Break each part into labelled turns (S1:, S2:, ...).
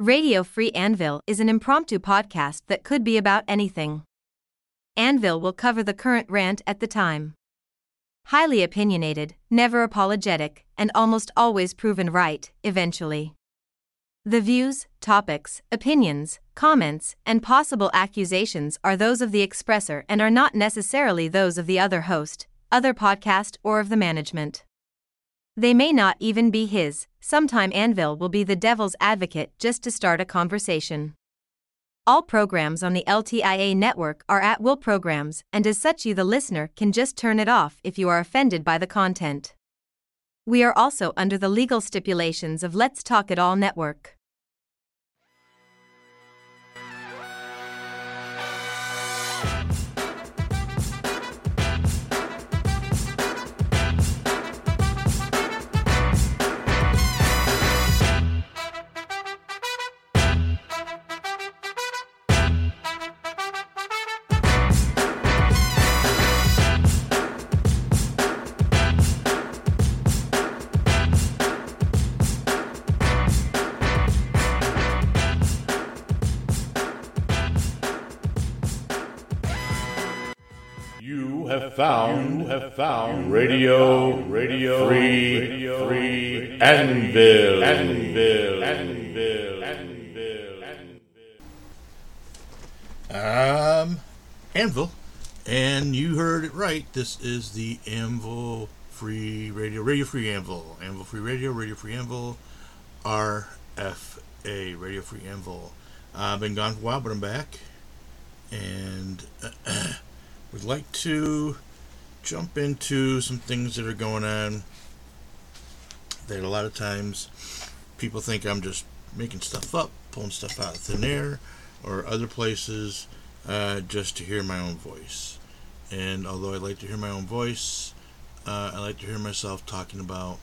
S1: Radio Free Anvil is an impromptu podcast that could be about anything. Anvil will cover the current rant at the time. Highly opinionated, never apologetic, and almost always proven right, eventually. The views, topics, opinions, comments, and possible accusations are those of the expressor and are not necessarily those of the other host, other podcast, or of the management. They may not even be his, sometime Anvil will be the devil's advocate just to start a conversation. All programs on the LTIA network are at will programs, and as such, you, the listener, can just turn it off if you are offended by the content. We are also under the legal stipulations of Let's Talk It All Network.
S2: Found, you have found radio, radio, free, radio, free, Anvil, Anvil, Anvil, Anvil,
S3: Um, Anvil, and you heard it right. This is the Anvil Free Radio, Radio Free Anvil, Anvil Free Radio, Radio Free Anvil, RFA, Radio Free Anvil. Uh, I've been gone for a while, but I'm back, and would like to jump into some things that are going on. That a lot of times people think I'm just making stuff up, pulling stuff out of thin air, or other places uh, just to hear my own voice. And although I like to hear my own voice, uh, I like to hear myself talking about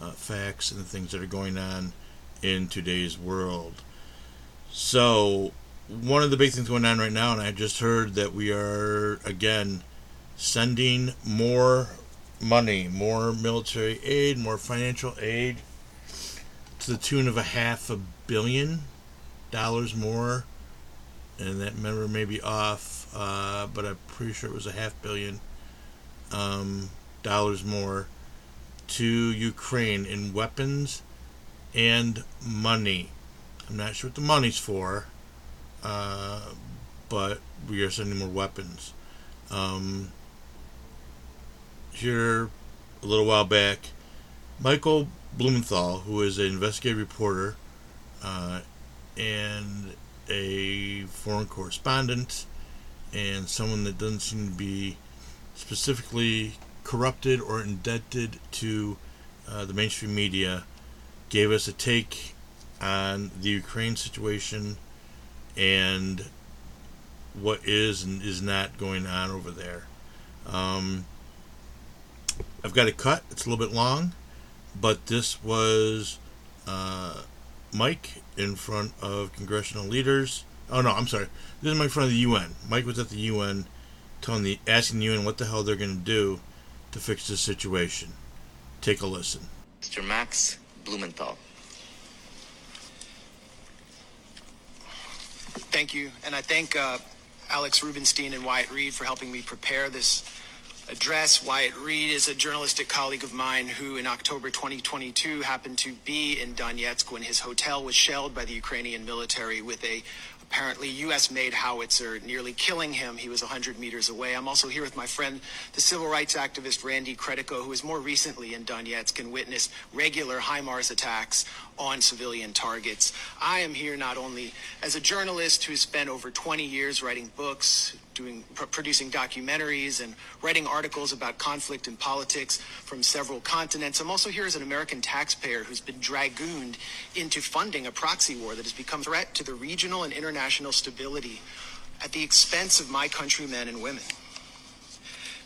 S3: uh, facts and the things that are going on in today's world. So, one of the big things going on right now, and I just heard that we are again sending more money, more military aid, more financial aid to the tune of a half a billion dollars more. And that number may be off, uh, but I'm pretty sure it was a half billion um, dollars more to Ukraine in weapons and money. I'm not sure what the money's for, uh, but we are sending more weapons. Um, here, a little while back, Michael Blumenthal, who is an investigative reporter uh, and a foreign correspondent, and someone that doesn't seem to be specifically corrupted or indebted to uh, the mainstream media, gave us a take on the Ukraine situation and what is and is not going on over there. Um, I've got it cut. It's a little bit long, but this was uh, Mike in front of congressional leaders. Oh no, I'm sorry. This is Mike in front of the UN. Mike was at the UN, telling the asking the UN what the hell they're going to do to fix this situation. Take a listen.
S4: Mr. Max Blumenthal.
S5: Thank you, and I thank uh, Alex Rubenstein and Wyatt Reed for helping me prepare this address. Wyatt Reed is a journalistic colleague of mine who, in October 2022, happened to be in Donetsk when his hotel was shelled by the Ukrainian military with a apparently U.S.-made howitzer, nearly killing him. He was 100 meters away. I'm also here with my friend, the civil rights activist Randy Credico, who was more recently in Donetsk and witnessed regular HIMARS attacks on civilian targets. I am here not only as a journalist who spent over 20 years writing books, doing pr- producing documentaries and writing articles about conflict and politics from several continents. I'm also here as an American taxpayer who's been dragooned into funding a proxy war that has become a threat to the regional and international stability at the expense of my countrymen and women.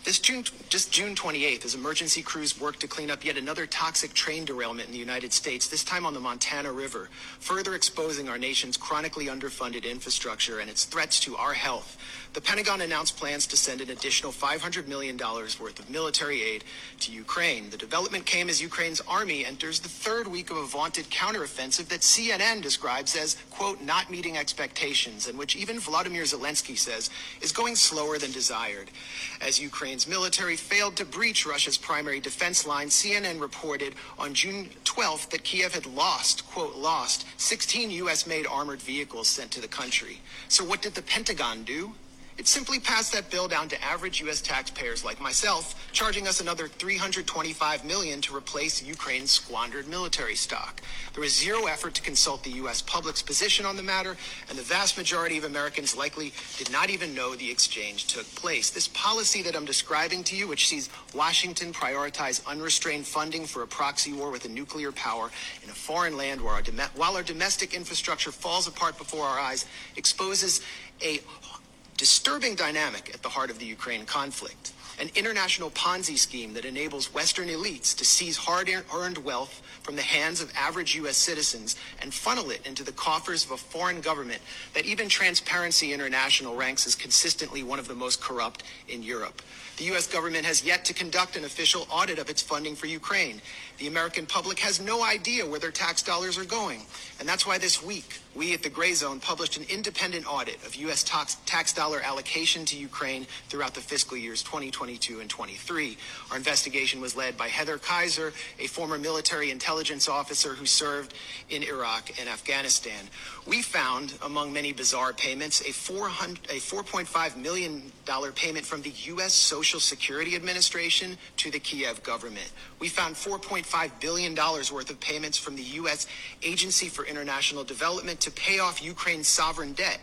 S5: This June, just June 28th, as emergency crews worked to clean up yet another toxic train derailment in the United States, this time on the Montana River, further exposing our nation's chronically underfunded infrastructure and its threats to our health, the Pentagon announced plans to send an additional $500 million worth of military aid to Ukraine. The development came as Ukraine's army enters the third week of a vaunted counteroffensive that CNN describes as, quote, not meeting expectations, and which even Vladimir Zelensky says is going slower than desired. As Ukraine's military failed to breach Russia's primary defense line, CNN reported on June 12th that Kiev had lost, quote, lost 16 U.S. made armored vehicles sent to the country. So what did the Pentagon do? It simply passed that bill down to average U.S. taxpayers like myself, charging us another 325 million to replace Ukraine's squandered military stock. There was zero effort to consult the U.S. public's position on the matter, and the vast majority of Americans likely did not even know the exchange took place. This policy that I'm describing to you, which sees Washington prioritize unrestrained funding for a proxy war with a nuclear power in a foreign land our while our domestic infrastructure falls apart before our eyes, exposes a disturbing dynamic at the heart of the Ukraine conflict. An international Ponzi scheme that enables Western elites to seize hard earned wealth from the hands of average U.S. citizens and funnel it into the coffers of a foreign government that even Transparency International ranks as consistently one of the most corrupt in Europe. The U.S. government has yet to conduct an official audit of its funding for Ukraine. The American public has no idea where their tax dollars are going. And that's why this week, we at the Gray Zone published an independent audit of U.S. tax, tax dollar allocation to Ukraine throughout the fiscal years 2022 and 23. Our investigation was led by Heather Kaiser, a former military intelligence officer who served in Iraq and Afghanistan. We found, among many bizarre payments, a, a $4.5 million payment from the U.S. Social Security Administration to the Kiev government. We found $4.5 billion worth of payments from the U.S. Agency for International Development to pay off Ukraine's sovereign debt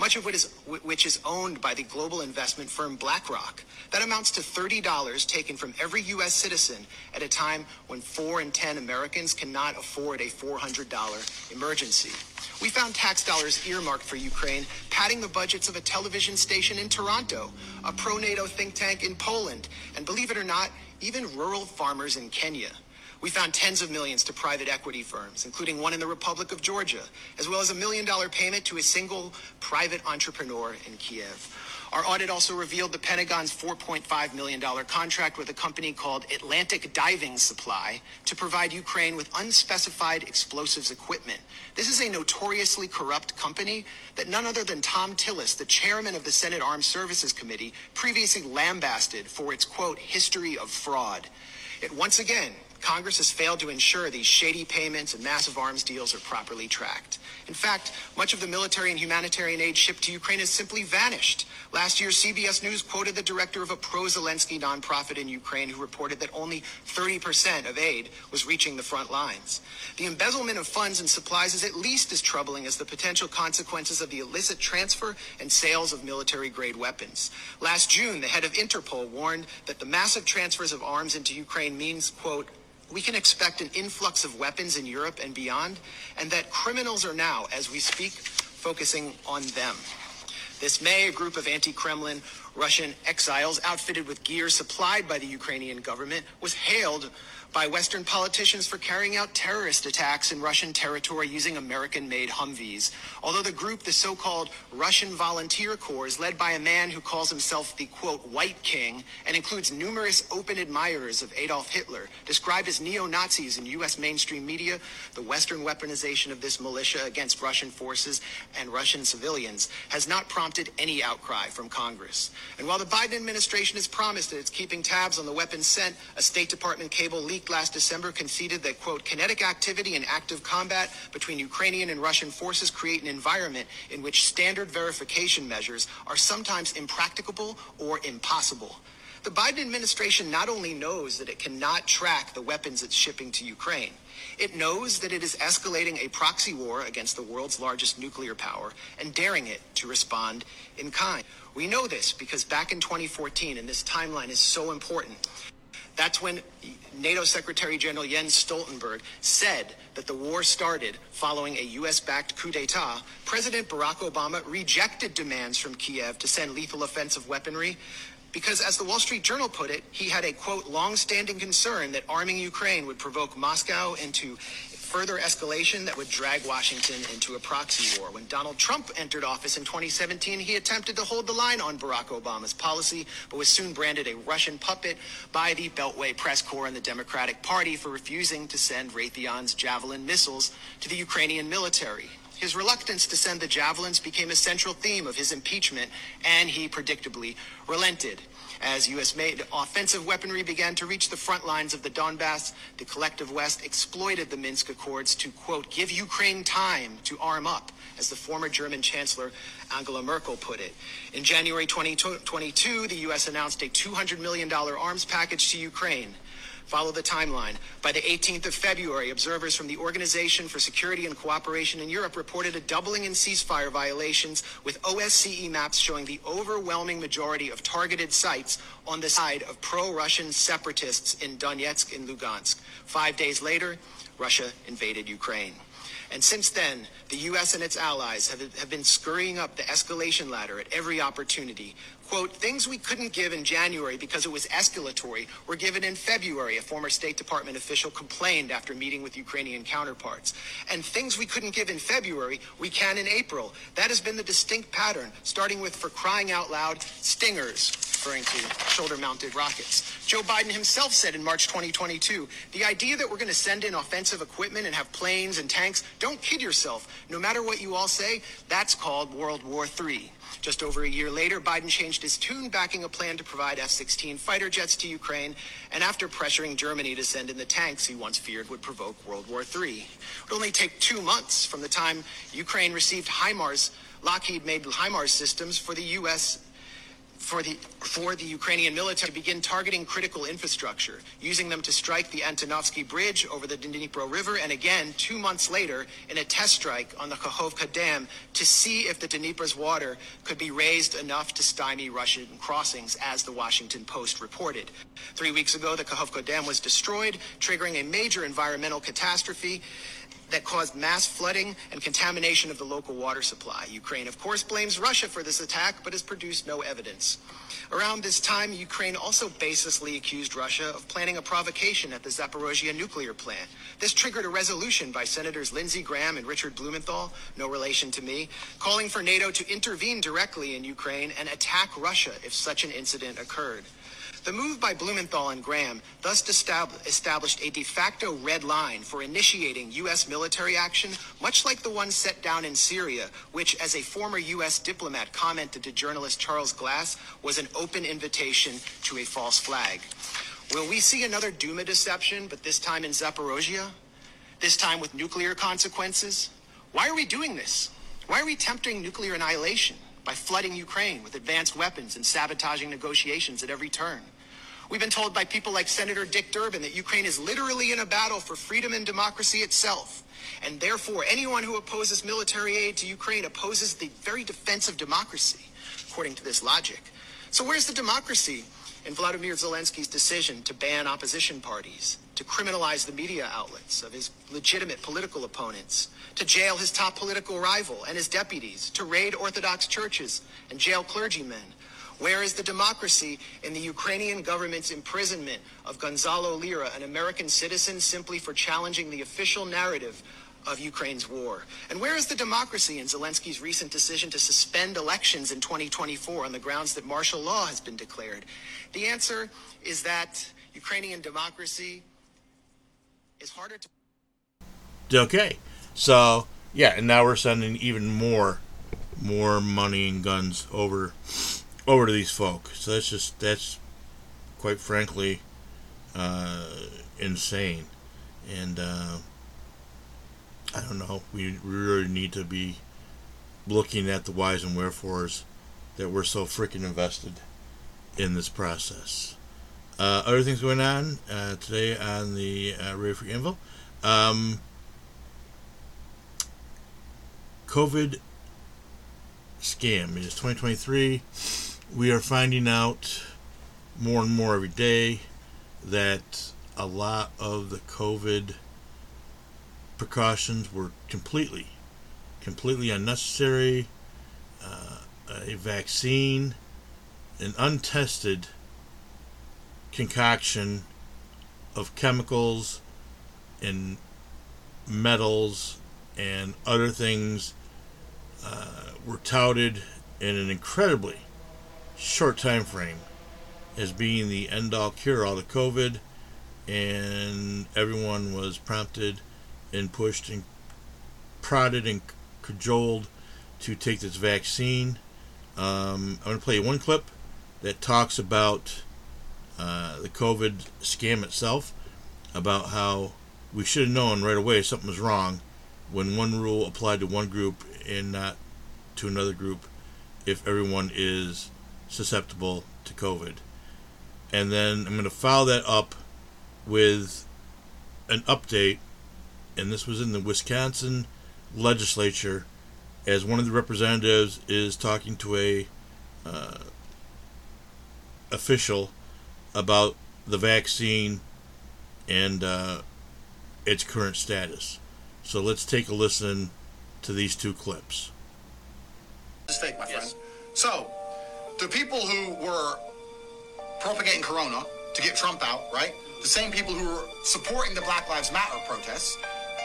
S5: much of which is, which is owned by the global investment firm BlackRock. That amounts to $30 taken from every U.S. citizen at a time when 4 in 10 Americans cannot afford a $400 emergency. We found tax dollars earmarked for Ukraine, padding the budgets of a television station in Toronto, a pro NATO think tank in Poland, and believe it or not, even rural farmers in Kenya. We found tens of millions to private equity firms, including one in the Republic of Georgia, as well as a million dollar payment to a single private entrepreneur in Kiev. Our audit also revealed the Pentagon's $4.5 million contract with a company called Atlantic Diving Supply to provide Ukraine with unspecified explosives equipment. This is a notoriously corrupt company that none other than Thom Tillis, the chairman of the Senate Armed Services Committee, previously lambasted for its, quote, history of fraud. It once again Congress has failed to ensure these shady payments and massive arms deals are properly tracked. In fact, much of the military and humanitarian aid shipped to Ukraine has simply vanished. Last year, CBS News quoted the director of a pro Zelensky nonprofit in Ukraine who reported that only 30% of aid was reaching the front lines. The embezzlement of funds and supplies is at least as troubling as the potential consequences of the illicit transfer and sales of military grade weapons. Last June, the head of Interpol warned that the massive transfers of arms into Ukraine means, quote, we can expect an influx of weapons in Europe and beyond, and that criminals are now, as we speak, focusing on them. This May, a group of anti Kremlin Russian exiles outfitted with gear supplied by the Ukrainian government was hailed by Western politicians for carrying out terrorist attacks in Russian territory using American made Humvees. Although the group, the so called Russian Volunteer Corps, is led by a man who calls himself the quote, White King and includes numerous open admirers of Adolf Hitler, described as neo Nazis in U.S. mainstream media, the Western weaponization of this militia against Russian forces and Russian civilians has not prompted any outcry from Congress. And while the Biden administration has promised that it's keeping tabs on the weapons sent, a State Department cable leaked last December conceded that, quote, kinetic activity and active combat between Ukrainian and Russian forces create an environment in which standard verification measures are sometimes impracticable or impossible. The Biden administration not only knows that it cannot track the weapons it's shipping to Ukraine, it knows that it is escalating a proxy war against the world's largest nuclear power and daring it to respond in kind. We know this because back in 2014, and this timeline is so important, that's when NATO Secretary General Jens Stoltenberg said that the war started following a U.S. backed coup d'etat. President Barack Obama rejected demands from Kiev to send lethal offensive weaponry. Because, as the Wall Street Journal put it, he had a quote, long standing concern that arming Ukraine would provoke Moscow into further escalation that would drag Washington into a proxy war. When Donald Trump entered office in 2017, he attempted to hold the line on Barack Obama's policy, but was soon branded a Russian puppet by the Beltway press corps and the Democratic Party for refusing to send Raytheon's Javelin missiles to the Ukrainian military. His reluctance to send the javelins became a central theme of his impeachment, and he predictably relented. As U.S. made offensive weaponry began to reach the front lines of the Donbass, the collective West exploited the Minsk Accords to, quote, give Ukraine time to arm up, as the former German Chancellor Angela Merkel put it. In January 2022, the U.S. announced a $200 million arms package to Ukraine. Follow the timeline. By the 18th of February, observers from the Organization for Security and Cooperation in Europe reported a doubling in ceasefire violations, with OSCE maps showing the overwhelming majority of targeted sites on the side of pro Russian separatists in Donetsk and Lugansk. Five days later, Russia invaded Ukraine. And since then, the U.S. and its allies have, have been scurrying up the escalation ladder at every opportunity, quote, things we couldn't give in January because it was escalatory were given in February, a former State Department official complained after meeting with Ukrainian counterparts. And things we couldn't give in February, we can in April. That has been the distinct pattern, starting with, for crying out loud, stingers, referring to shoulder mounted rockets. Joe Biden himself said in March 2022 the idea that we're going to send in offensive equipment and have planes and tanks, don't kid yourself. No matter what you all say, that's called World War III. Just over a year later, Biden changed his tune, backing a plan to provide F 16 fighter jets to Ukraine, and after pressuring Germany to send in the tanks he once feared would provoke World War III. It would only take two months from the time Ukraine received HIMARS, Lockheed made HIMARS systems for the U.S for the for the Ukrainian military to begin targeting critical infrastructure, using them to strike the Antonovsky Bridge over the Dnipro River, and again two months later in a test strike on the Kakhovka Dam to see if the Dnipro's water could be raised enough to stymie Russian crossings, as the Washington Post reported. Three weeks ago, the Kakhovka Dam was destroyed, triggering a major environmental catastrophe that caused mass flooding and contamination of the local water supply. Ukraine, of course, blames Russia for this attack, but has produced no evidence. Around this time, Ukraine also baselessly accused Russia of planning a provocation at the Zaporozhye nuclear plant. This triggered a resolution by Senators Lindsey Graham and Richard Blumenthal, no relation to me, calling for NATO to intervene directly in Ukraine and attack Russia if such an incident occurred. The move by Blumenthal and Graham thus established a de facto red line for initiating U.S. military action, much like the one set down in Syria, which, as a former U.S. diplomat commented to journalist Charles Glass, was an open invitation to a false flag. Will we see another Douma deception, but this time in Zaporozhye? This time with nuclear consequences? Why are we doing this? Why are we tempting nuclear annihilation by flooding Ukraine with advanced weapons and sabotaging negotiations at every turn? We've been told by people like Senator Dick Durbin that Ukraine is literally in a battle for freedom and democracy itself. And therefore, anyone who opposes military aid to Ukraine opposes the very defense of democracy, according to this logic. So where's the democracy in Vladimir Zelensky's decision to ban opposition parties, to criminalize the media outlets of his legitimate political opponents, to jail his top political rival and his deputies, to raid Orthodox churches and jail clergymen, where is the democracy in the Ukrainian government's imprisonment of Gonzalo Lira, an American citizen, simply for challenging the official narrative of Ukraine's war? And where is the democracy in Zelensky's recent decision to suspend elections in 2024 on the grounds that martial law has been declared? The answer is that Ukrainian democracy is harder to.
S3: Okay, so yeah, and now we're sending even more, more money and guns over over to these folk. So that's just that's quite frankly uh, insane, and uh, I don't know. We really need to be looking at the whys and wherefores that we're so freaking invested in this process. Uh, other things going on uh, today on the uh, Radio Free Info. Um, COVID scam. It is 2023 we are finding out more and more every day that a lot of the COVID precautions were completely, completely unnecessary. Uh, a vaccine an untested concoction of chemicals and metals and other things uh, were touted in an incredibly short time frame as being the end all cure all to COVID, and everyone was prompted and pushed and prodded and cajoled to take this vaccine. Um, I'm going to play one clip that talks about uh, the COVID scam itself, about how we should have known right away something was wrong when one rule applied to one group and not to another group if everyone is susceptible to COVID. And then I'm going to follow that up with an update, and this was in the Wisconsin legislature, as one of the representatives is talking to a uh, official about the vaccine and uh, its current status. So let's take a listen to these two clips.
S6: Mistake, my friend. So, the people who were propagating Corona to get Trump out, right? The same people who were supporting the Black Lives Matter protests.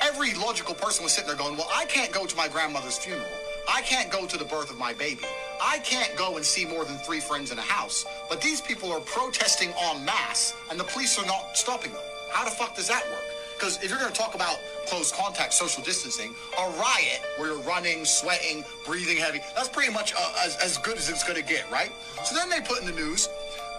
S6: Every logical person was sitting there going, "Well, I can't go to my grandmother's funeral. I can't go to the birth of my baby. I can't go and see more than three friends in a house." But these people are protesting en masse, and the police are not stopping them. How the fuck does that work? Because if you're going to talk about close contact social distancing, a riot where you're running, sweating, breathing heavy, that's pretty much uh, as, as good as it's going to get, right? So then they put in the news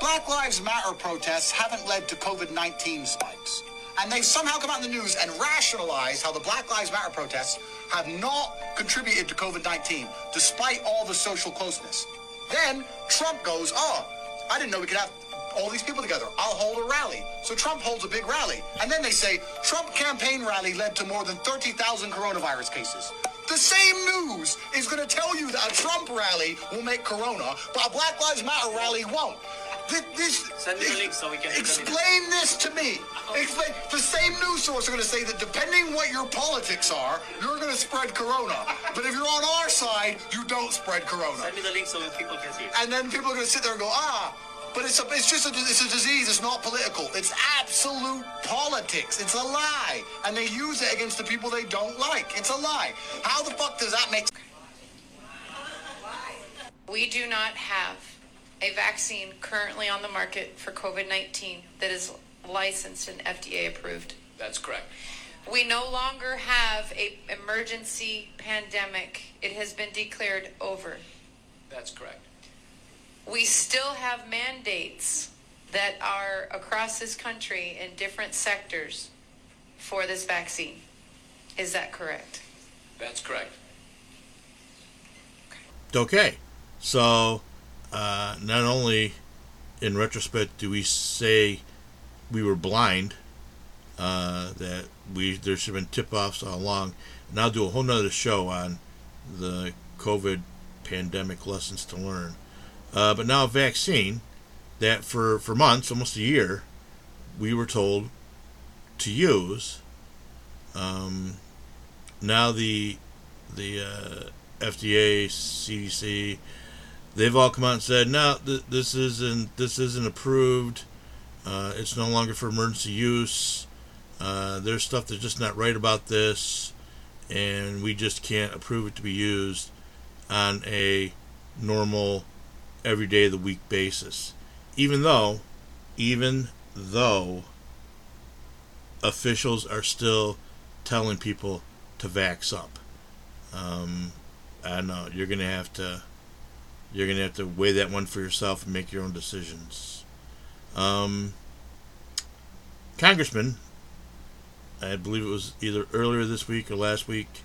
S6: Black Lives Matter protests haven't led to COVID 19 spikes. And they somehow come out in the news and rationalize how the Black Lives Matter protests have not contributed to COVID 19, despite all the social closeness. Then Trump goes, Oh, I didn't know we could have all these people together. I'll hold a rally. So Trump holds a big rally. And then they say Trump campaign rally led to more than 30,000 coronavirus cases. The same news is going to tell you that a Trump rally will make corona, but a Black Lives Matter rally won't. This, this
S7: Send me the link so we can-
S6: explain this to me. Explain. The same news source are going to say that depending what your politics are, you're going to spread corona. But if you're on our side, you don't spread corona.
S7: Send me the link so people can see it.
S6: And then people are going to sit there and go, ah, but it's a, it's just a, it's a disease. It's not political. It's absolute politics. It's a lie, and they use it against the people they don't like. It's a lie. How the fuck does that make?
S8: We do not have a vaccine currently on the market for COVID 19 that is licensed and FDA approved.
S7: That's correct.
S8: We no longer have a emergency pandemic. It has been declared over.
S7: That's correct.
S8: We still have mandates that are across this country in different sectors for this vaccine. Is that correct?
S7: That's correct.
S3: Okay, so uh, not only in retrospect do we say we were blind, uh, that we there should have been tip-offs all along, and I'll do a whole nother show on the COVID pandemic lessons to learn. Uh, but now a vaccine that for, for months, almost a year, we were told to use. Um, now the the uh, FDA, CDC, they've all come out and said, no, th- this isn't this isn't approved. Uh, it's no longer for emergency use. Uh, there's stuff that's just not right about this, and we just can't approve it to be used on a normal, every day of the week basis. Even though, even though officials are still telling people to vax up. Um, I know. You're gonna have to. You're gonna have to weigh that one for yourself and make your own decisions. Um, Congressman, I believe it was either earlier this week or last week,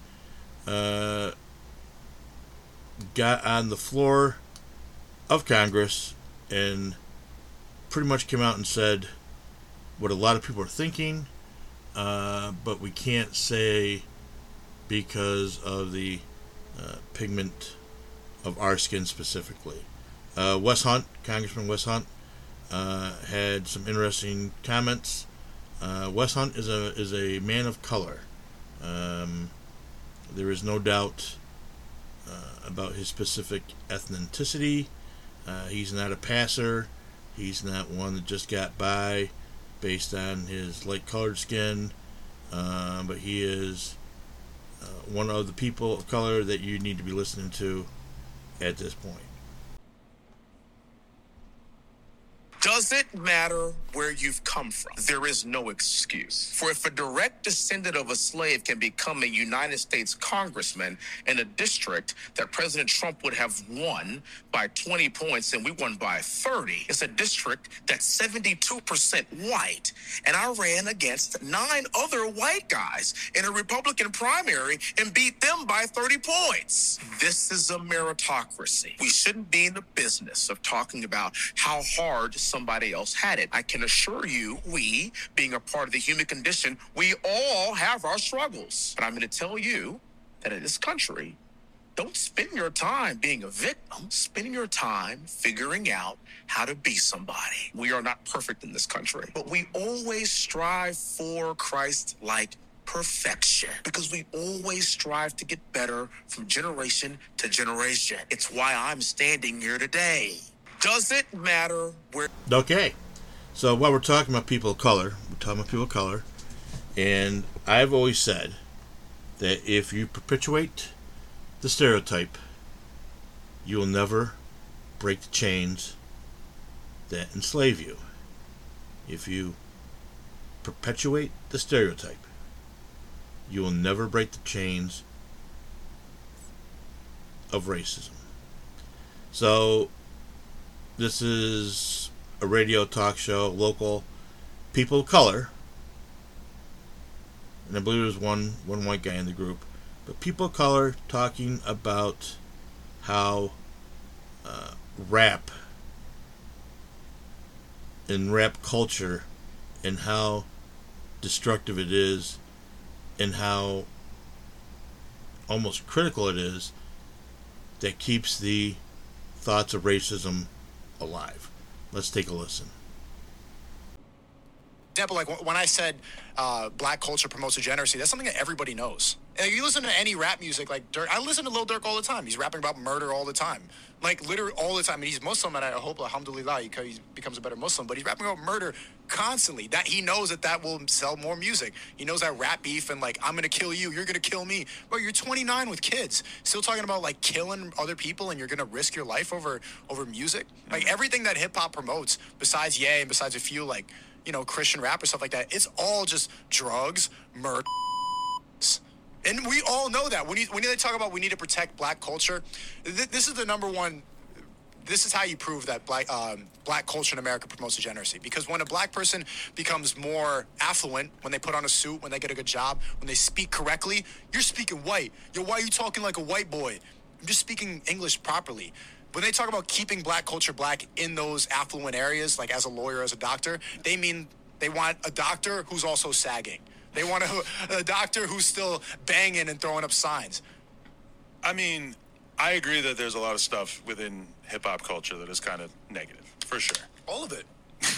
S3: uh, got on the floor of Congress and pretty much came out and said what a lot of people are thinking, uh, but we can't say because of the uh, pigment of our skin specifically. Uh, Wes Hunt, Congressman Wes Hunt, uh, had some interesting comments. Uh, Wes Hunt is a is a man of color. Um, there is no doubt uh, about his specific ethnicity. Uh, he's not a passer. He's not one that just got by based on his light colored skin. Uh, but he is uh, one of the people of color that you need to be listening to at this point.
S9: Does it matter where you've come from? There is no excuse. For if a direct descendant of a slave can become a United States congressman in a district that President Trump would have won by 20 points and we won by 30, it's a district that's 72% white. And I ran against nine other white guys in a Republican primary and beat them by 30 points. This is a meritocracy. We shouldn't be in the business of talking about how hard somebody else had it. I can assure you, we, being a part of the human condition, we all have our struggles. But I'm going to tell you that in this country, don't spend your time being a victim. Spend your time figuring out how to be somebody. We are not perfect in this country, but we always strive for Christ like perfection because we always strive to get better from generation to generation. It's why I'm standing here today. Does it matter where?
S3: Okay, so while we're talking about people of color, we're talking about people of color, and I've always said that if you perpetuate the stereotype, you will never break the chains that enslave you. If you perpetuate the stereotype, you will never break the chains of racism. So, this is a radio talk show, local people of color, and I believe there's one one white guy in the group, but people of color talking about how uh, rap and rap culture and how destructive it is and how almost critical it is that keeps the thoughts of racism alive. Let's take a listen.
S10: Example, like when I said uh, black culture promotes degeneracy, that's something that everybody knows. And you listen to any rap music, like Durk. I listen to Lil Durk all the time. He's rapping about murder all the time, like literally all the time. And he's Muslim, and I hope, alhamdulillah, he, he becomes a better Muslim. But he's rapping about murder constantly. That he knows that that will sell more music. He knows that rap beef and like I'm gonna kill you, you're gonna kill me. Bro, you're 29 with kids, still talking about like killing other people, and you're gonna risk your life over over music. Like everything that hip hop promotes, besides Ye and besides a few like you know Christian rap or stuff like that, it's all just drugs, murder. And we all know that when you when they talk about we need to protect black culture, th- this is the number one. This is how you prove that black um, black culture in America promotes degeneracy. Because when a black person becomes more affluent, when they put on a suit, when they get a good job, when they speak correctly, you're speaking white. Yo, why are you talking like a white boy? I'm just speaking English properly. When they talk about keeping black culture black in those affluent areas, like as a lawyer, as a doctor, they mean they want a doctor who's also sagging. They want a, a doctor who's still banging and throwing up signs.
S11: I mean, I agree that there's a lot of stuff within hip hop culture that is kind of negative, for sure.
S10: All of it.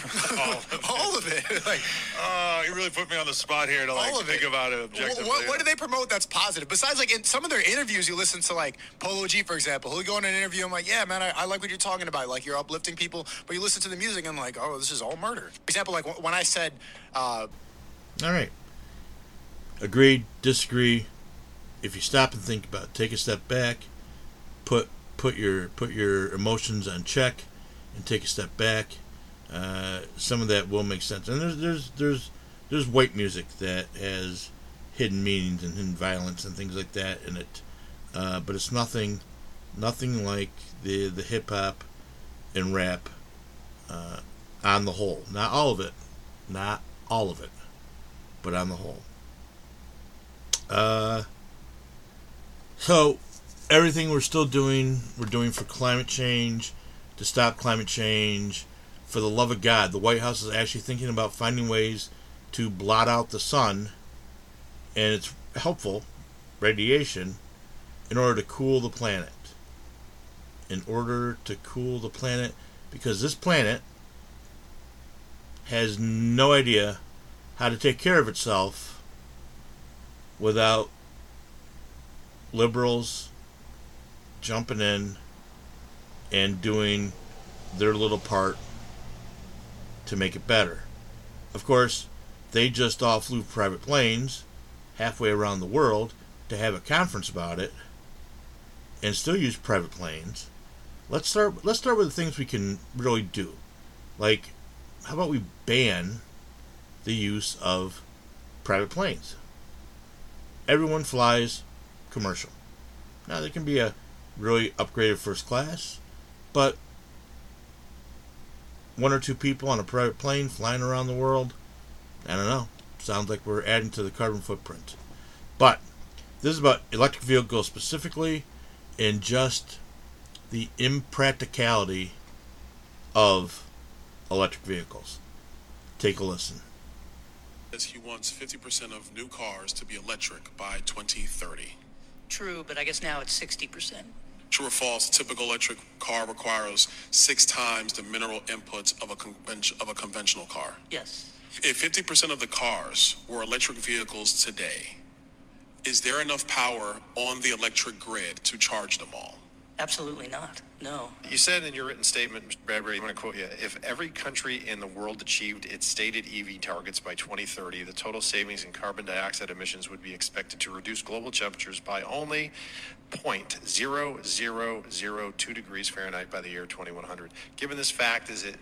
S11: All of it.
S10: All of it. like
S11: Oh, you really put me on the spot here to like
S10: all of
S11: think
S10: it.
S11: about it objectively.
S10: What, what do they promote that's positive? Besides, like in some of their interviews, you listen to like Polo G, for example. He'll go in an interview. I'm like, yeah, man, I, I like what you're talking about. Like you're uplifting people, but you listen to the music and like, oh, this is all murder. For example, like wh- when I said, uh,
S3: All right. Agreed, disagree. If you stop and think about it, take a step back, put put your put your emotions on check, and take a step back. Uh, some of that will make sense. And there's there's there's there's white music that has hidden meanings and hidden violence and things like that in it. Uh, but it's nothing nothing like the the hip hop and rap uh, on the whole. Not all of it, not all of it, but on the whole. Uh, so everything we're still doing, we're doing for climate change, to stop climate change. For the love of God, the White House is actually thinking about finding ways to blot out the sun, and it's helpful, radiation, in order to cool the planet. In order to cool the planet, because this planet has no idea how to take care of itself without liberals jumping in and doing their little part to make it better. Of course, they just all flew private planes halfway around the world to have a conference about it and still use private planes. Let's start let's start with the things we can really do. Like how about we ban the use of private planes? Everyone flies commercial. Now there can be a really upgraded first class, but one or two people on a private plane flying around the world, I don't know. Sounds like we're adding to the carbon footprint. But this is about electric vehicles specifically and just the impracticality of electric vehicles. Take a listen.
S12: He wants 50% of new cars to be electric by 2030.
S13: True, but I guess now it's 60%.
S12: True or false, a typical electric car requires six times the mineral inputs of a, conven- of a conventional car.
S13: Yes.
S12: If 50% of the cars were electric vehicles today, is there enough power on the electric grid to charge them all?
S13: Absolutely not. No.
S14: You said in your written statement, Mr. Bradbury, I'm going to quote you if every country in the world achieved its stated EV targets by 2030, the total savings in carbon dioxide emissions would be expected to reduce global temperatures by only 0.0002 degrees Fahrenheit by the year 2100. Given this fact, is it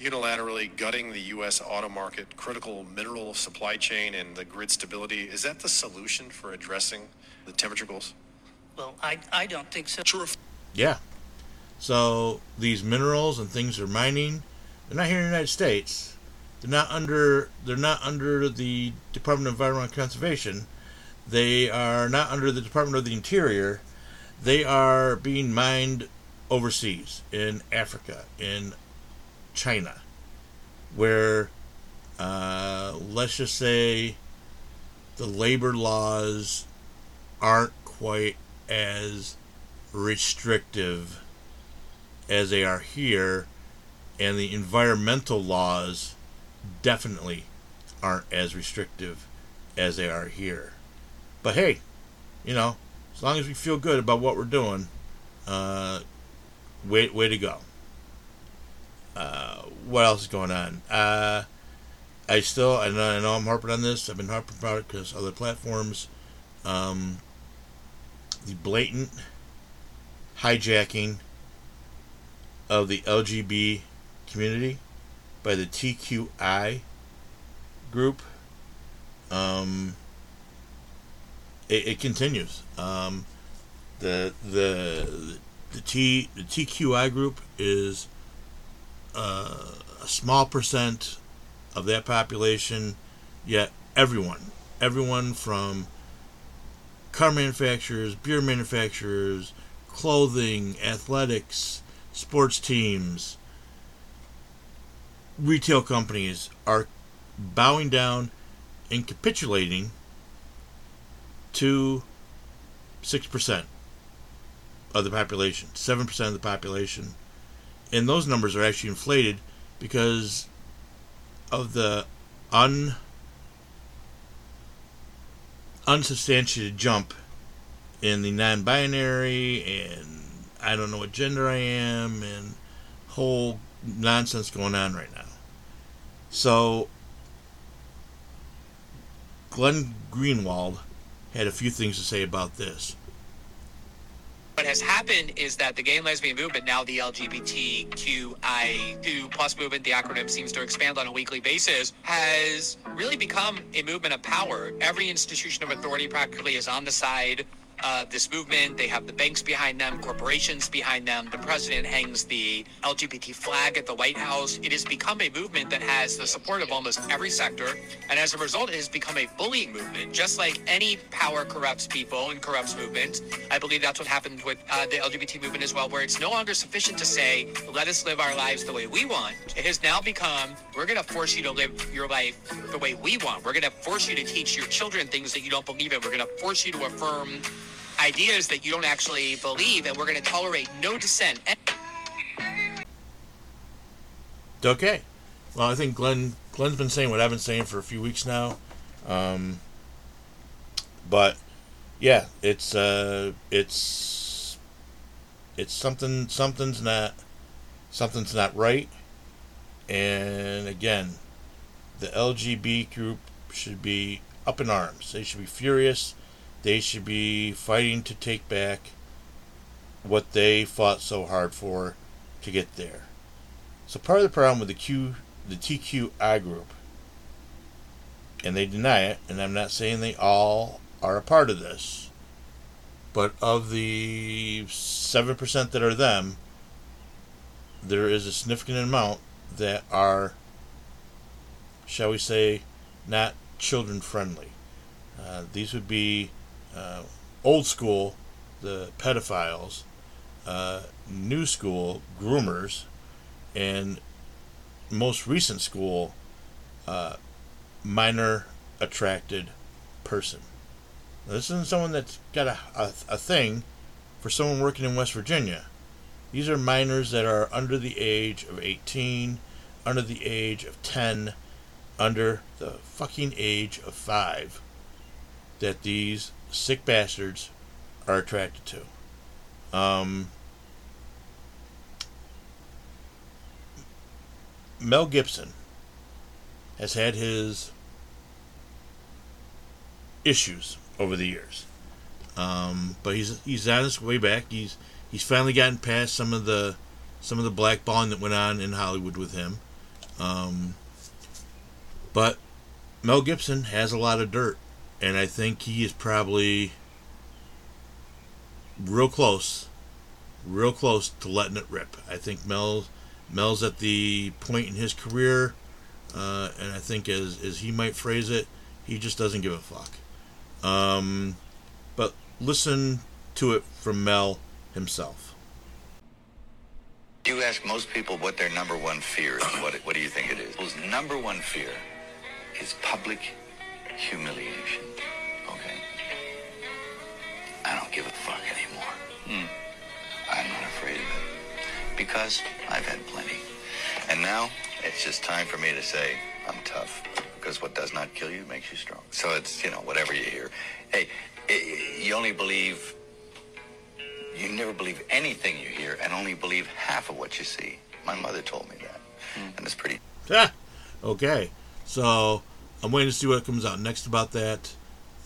S14: unilaterally gutting the U.S. auto market, critical mineral supply chain, and the grid stability? Is that the solution for addressing the temperature goals?
S13: Well, I, I don't think so.
S12: True.
S3: Yeah. So these minerals and things they're mining, they're not here in the United States. They're not under they're not under the Department of Environmental Conservation. They are not under the Department of the Interior. They are being mined overseas in Africa, in China, where uh, let's just say the labor laws aren't quite as restrictive as they are here, and the environmental laws definitely aren't as restrictive as they are here. But hey, you know, as long as we feel good about what we're doing, uh, way way to go. Uh, what else is going on? Uh, I still, I know, I know I'm harping on this. I've been harping about it because other platforms, um, the blatant hijacking of the LGB community by the TQI group. Um, it, it continues. Um, the the the T the TQI group is uh, a small percent of that population, yet everyone, everyone from car manufacturers, beer manufacturers, clothing, athletics, sports teams, retail companies are bowing down and capitulating to 6% of the population, 7% of the population. And those numbers are actually inflated because of the un unsubstantiated jump in the non-binary and I don't know what gender I am and whole nonsense going on right now. So Glenn Greenwald had a few things to say about this.
S15: What has happened is that the gay and lesbian movement, now the LGBTQI2 plus movement, the acronym seems to expand on a weekly basis, has really become a movement of power. Every institution of authority practically is on the side uh, this movement. They have the banks behind them, corporations behind them. The president hangs the LGBT flag at the White House. It has become a movement that has the support of almost every sector. And as a result, it has become a bullying movement. Just like any power corrupts people and corrupts movements, I believe that's what happened with uh, the LGBT movement as well, where it's no longer sufficient to say, let us live our lives the way we want. It has now become, we're going to force you to live your life the way we want. We're going to force you to teach your children things that you don't believe in. We're going to force you to affirm ideas that you don't actually believe, and we're going to tolerate no dissent.
S3: Okay. Well, I think Glenn Glenn's been saying what I've been saying for a few weeks now. Um, but yeah, it's uh, it's it's something something's not something's not right. And again, the LGB group should be up in arms. They should be furious. They should be fighting to take back what they fought so hard for to get there. So part of the problem with the Q, the TQI group, and they deny it, and I'm not saying they all are a part of this, but of the seven percent that are them, there is a significant amount that are, shall we say, not children friendly. Uh, these would be uh, old school, the pedophiles, uh, new school, groomers, and most recent school, uh, minor attracted person. Now, this isn't someone that's got a, a, a thing for someone working in West Virginia. These are minors that are under the age of 18, under the age of 10, under the fucking age of 5 that these sick bastards are attracted to. Um, Mel Gibson has had his issues over the years. Um, but he's he's on his way back. He's he's finally gotten past some of the some of the blackballing that went on in Hollywood with him. Um, but Mel Gibson has a lot of dirt, and I think he is probably real close, real close to letting it rip. I think Mel Mel's at the point in his career, uh, and I think as as he might phrase it, he just doesn't give a fuck. Um, but listen to it from Mel himself.
S16: You ask most people what their number one fear is. What, what do you think it is? People's number one fear is public humiliation. Okay? I don't give a fuck anymore. Hmm. I'm not afraid of it. Because I've had plenty. And now it's just time for me to say I'm tough. Because what does not kill you makes you strong. So it's, you know, whatever you hear. Hey, i you only believe you never believe anything you hear and only believe half of what you see. My mother told me that. And it's pretty.
S3: Ah, okay. So I'm waiting to see what comes out next about that.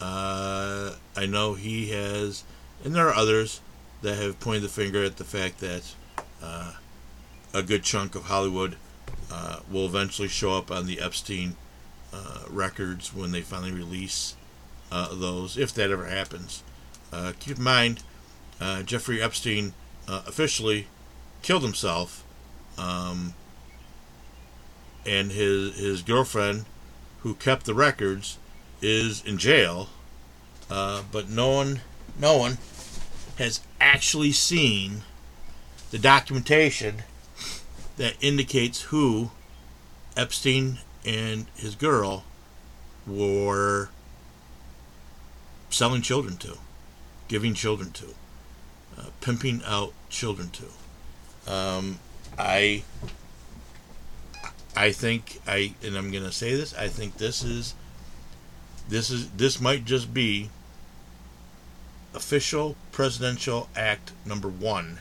S3: Uh, I know he has, and there are others that have pointed the finger at the fact that uh, a good chunk of Hollywood uh, will eventually show up on the Epstein uh, records when they finally release uh, those, if that ever happens. Uh, keep in mind, Jeffrey Epstein officially killed himself, um, and his his girlfriend, who kept the records, is in jail. Uh, but no one, no one, has actually seen the documentation that indicates who Epstein and his girl were selling children to, giving children to, uh, pimping out children to. Um, I, I think I, and I'm going to say this. I think this is, this is this might just be official presidential act number one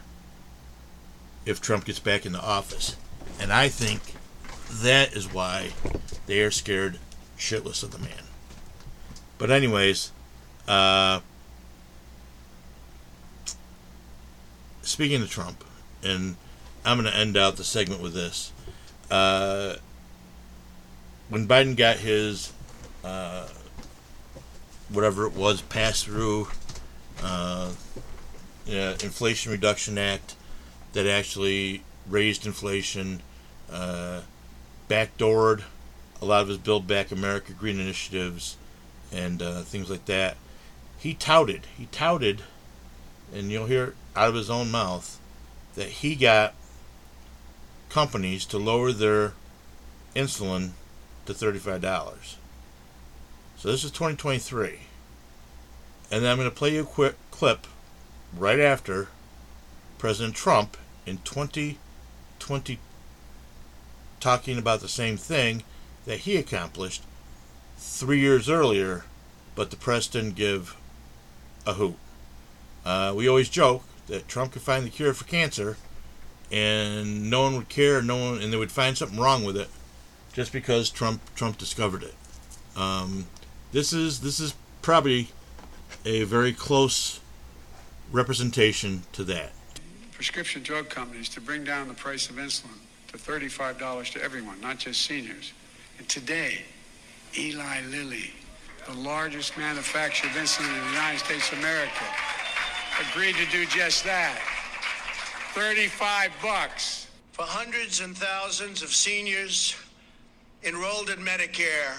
S3: if Trump gets back into office, and I think that is why they are scared shitless of the man. But anyways, uh, speaking of Trump, and I'm going to end out the segment with this. Uh, when Biden got his uh, whatever it was passed through uh, Inflation Reduction Act that actually raised inflation, uh, backdoored a lot of his Build Back America green initiatives, and uh, things like that. He touted, he touted, and you'll hear out of his own mouth that he got companies to lower their insulin to $35. So this is 2023. And then I'm going to play you a quick clip right after President Trump in 2020 talking about the same thing that he accomplished three years earlier, but the press didn't give a hoot. Uh, we always joke that Trump could find the cure for cancer, and no one would care. No one, and they would find something wrong with it, just because Trump Trump discovered it. Um, this is this is probably a very close representation to that.
S17: prescription drug companies to bring down the price of insulin to $35 to everyone, not just seniors. And today, Eli Lilly, the largest manufacturer of insulin in the United States of America, agreed to do just that. 35 bucks.
S18: For hundreds and thousands of seniors enrolled in Medicare,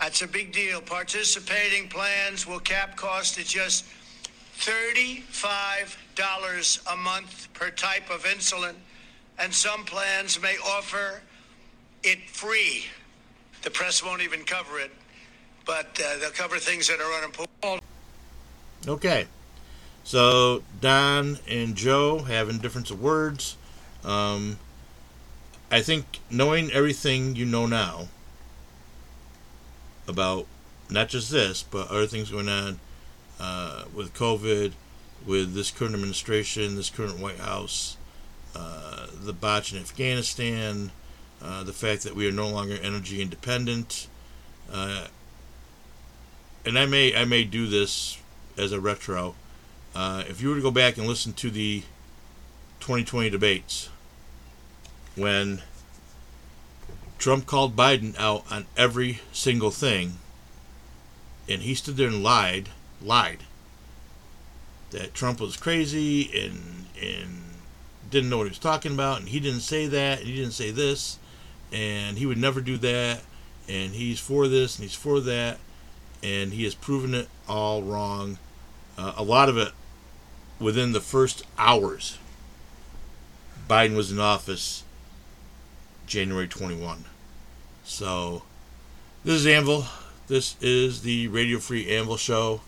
S18: that's a big deal. Participating plans will cap cost at just $35 a month per type of insulin, and some plans may offer it free. The press won't even cover it, but uh, they'll cover things that are unimportant.
S3: Okay. So Don and Joe having difference of words. Um, I think knowing everything you know now about not just this, but other things going on uh, with COVID, with this current administration, this current White House, uh, the botch in Afghanistan, uh, the fact that we are no longer energy independent, uh, and I may I may do this as a retro. Uh, if you were to go back and listen to the 2020 debates, when Trump called Biden out on every single thing, and he stood there and lied, lied that Trump was crazy and and didn't know what he was talking about, and he didn't say that, and he didn't say this, and he would never do that, and he's for this and he's for that, and he has proven it all wrong. Uh, a lot of it within the first hours. Biden was in office January 21. So, this is Anvile. This is the Radio Free Anvile Show,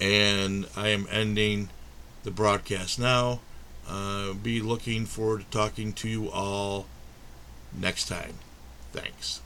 S3: and I am ending the broadcast now. Uh, be looking forward to talking to you all next time. Thanks.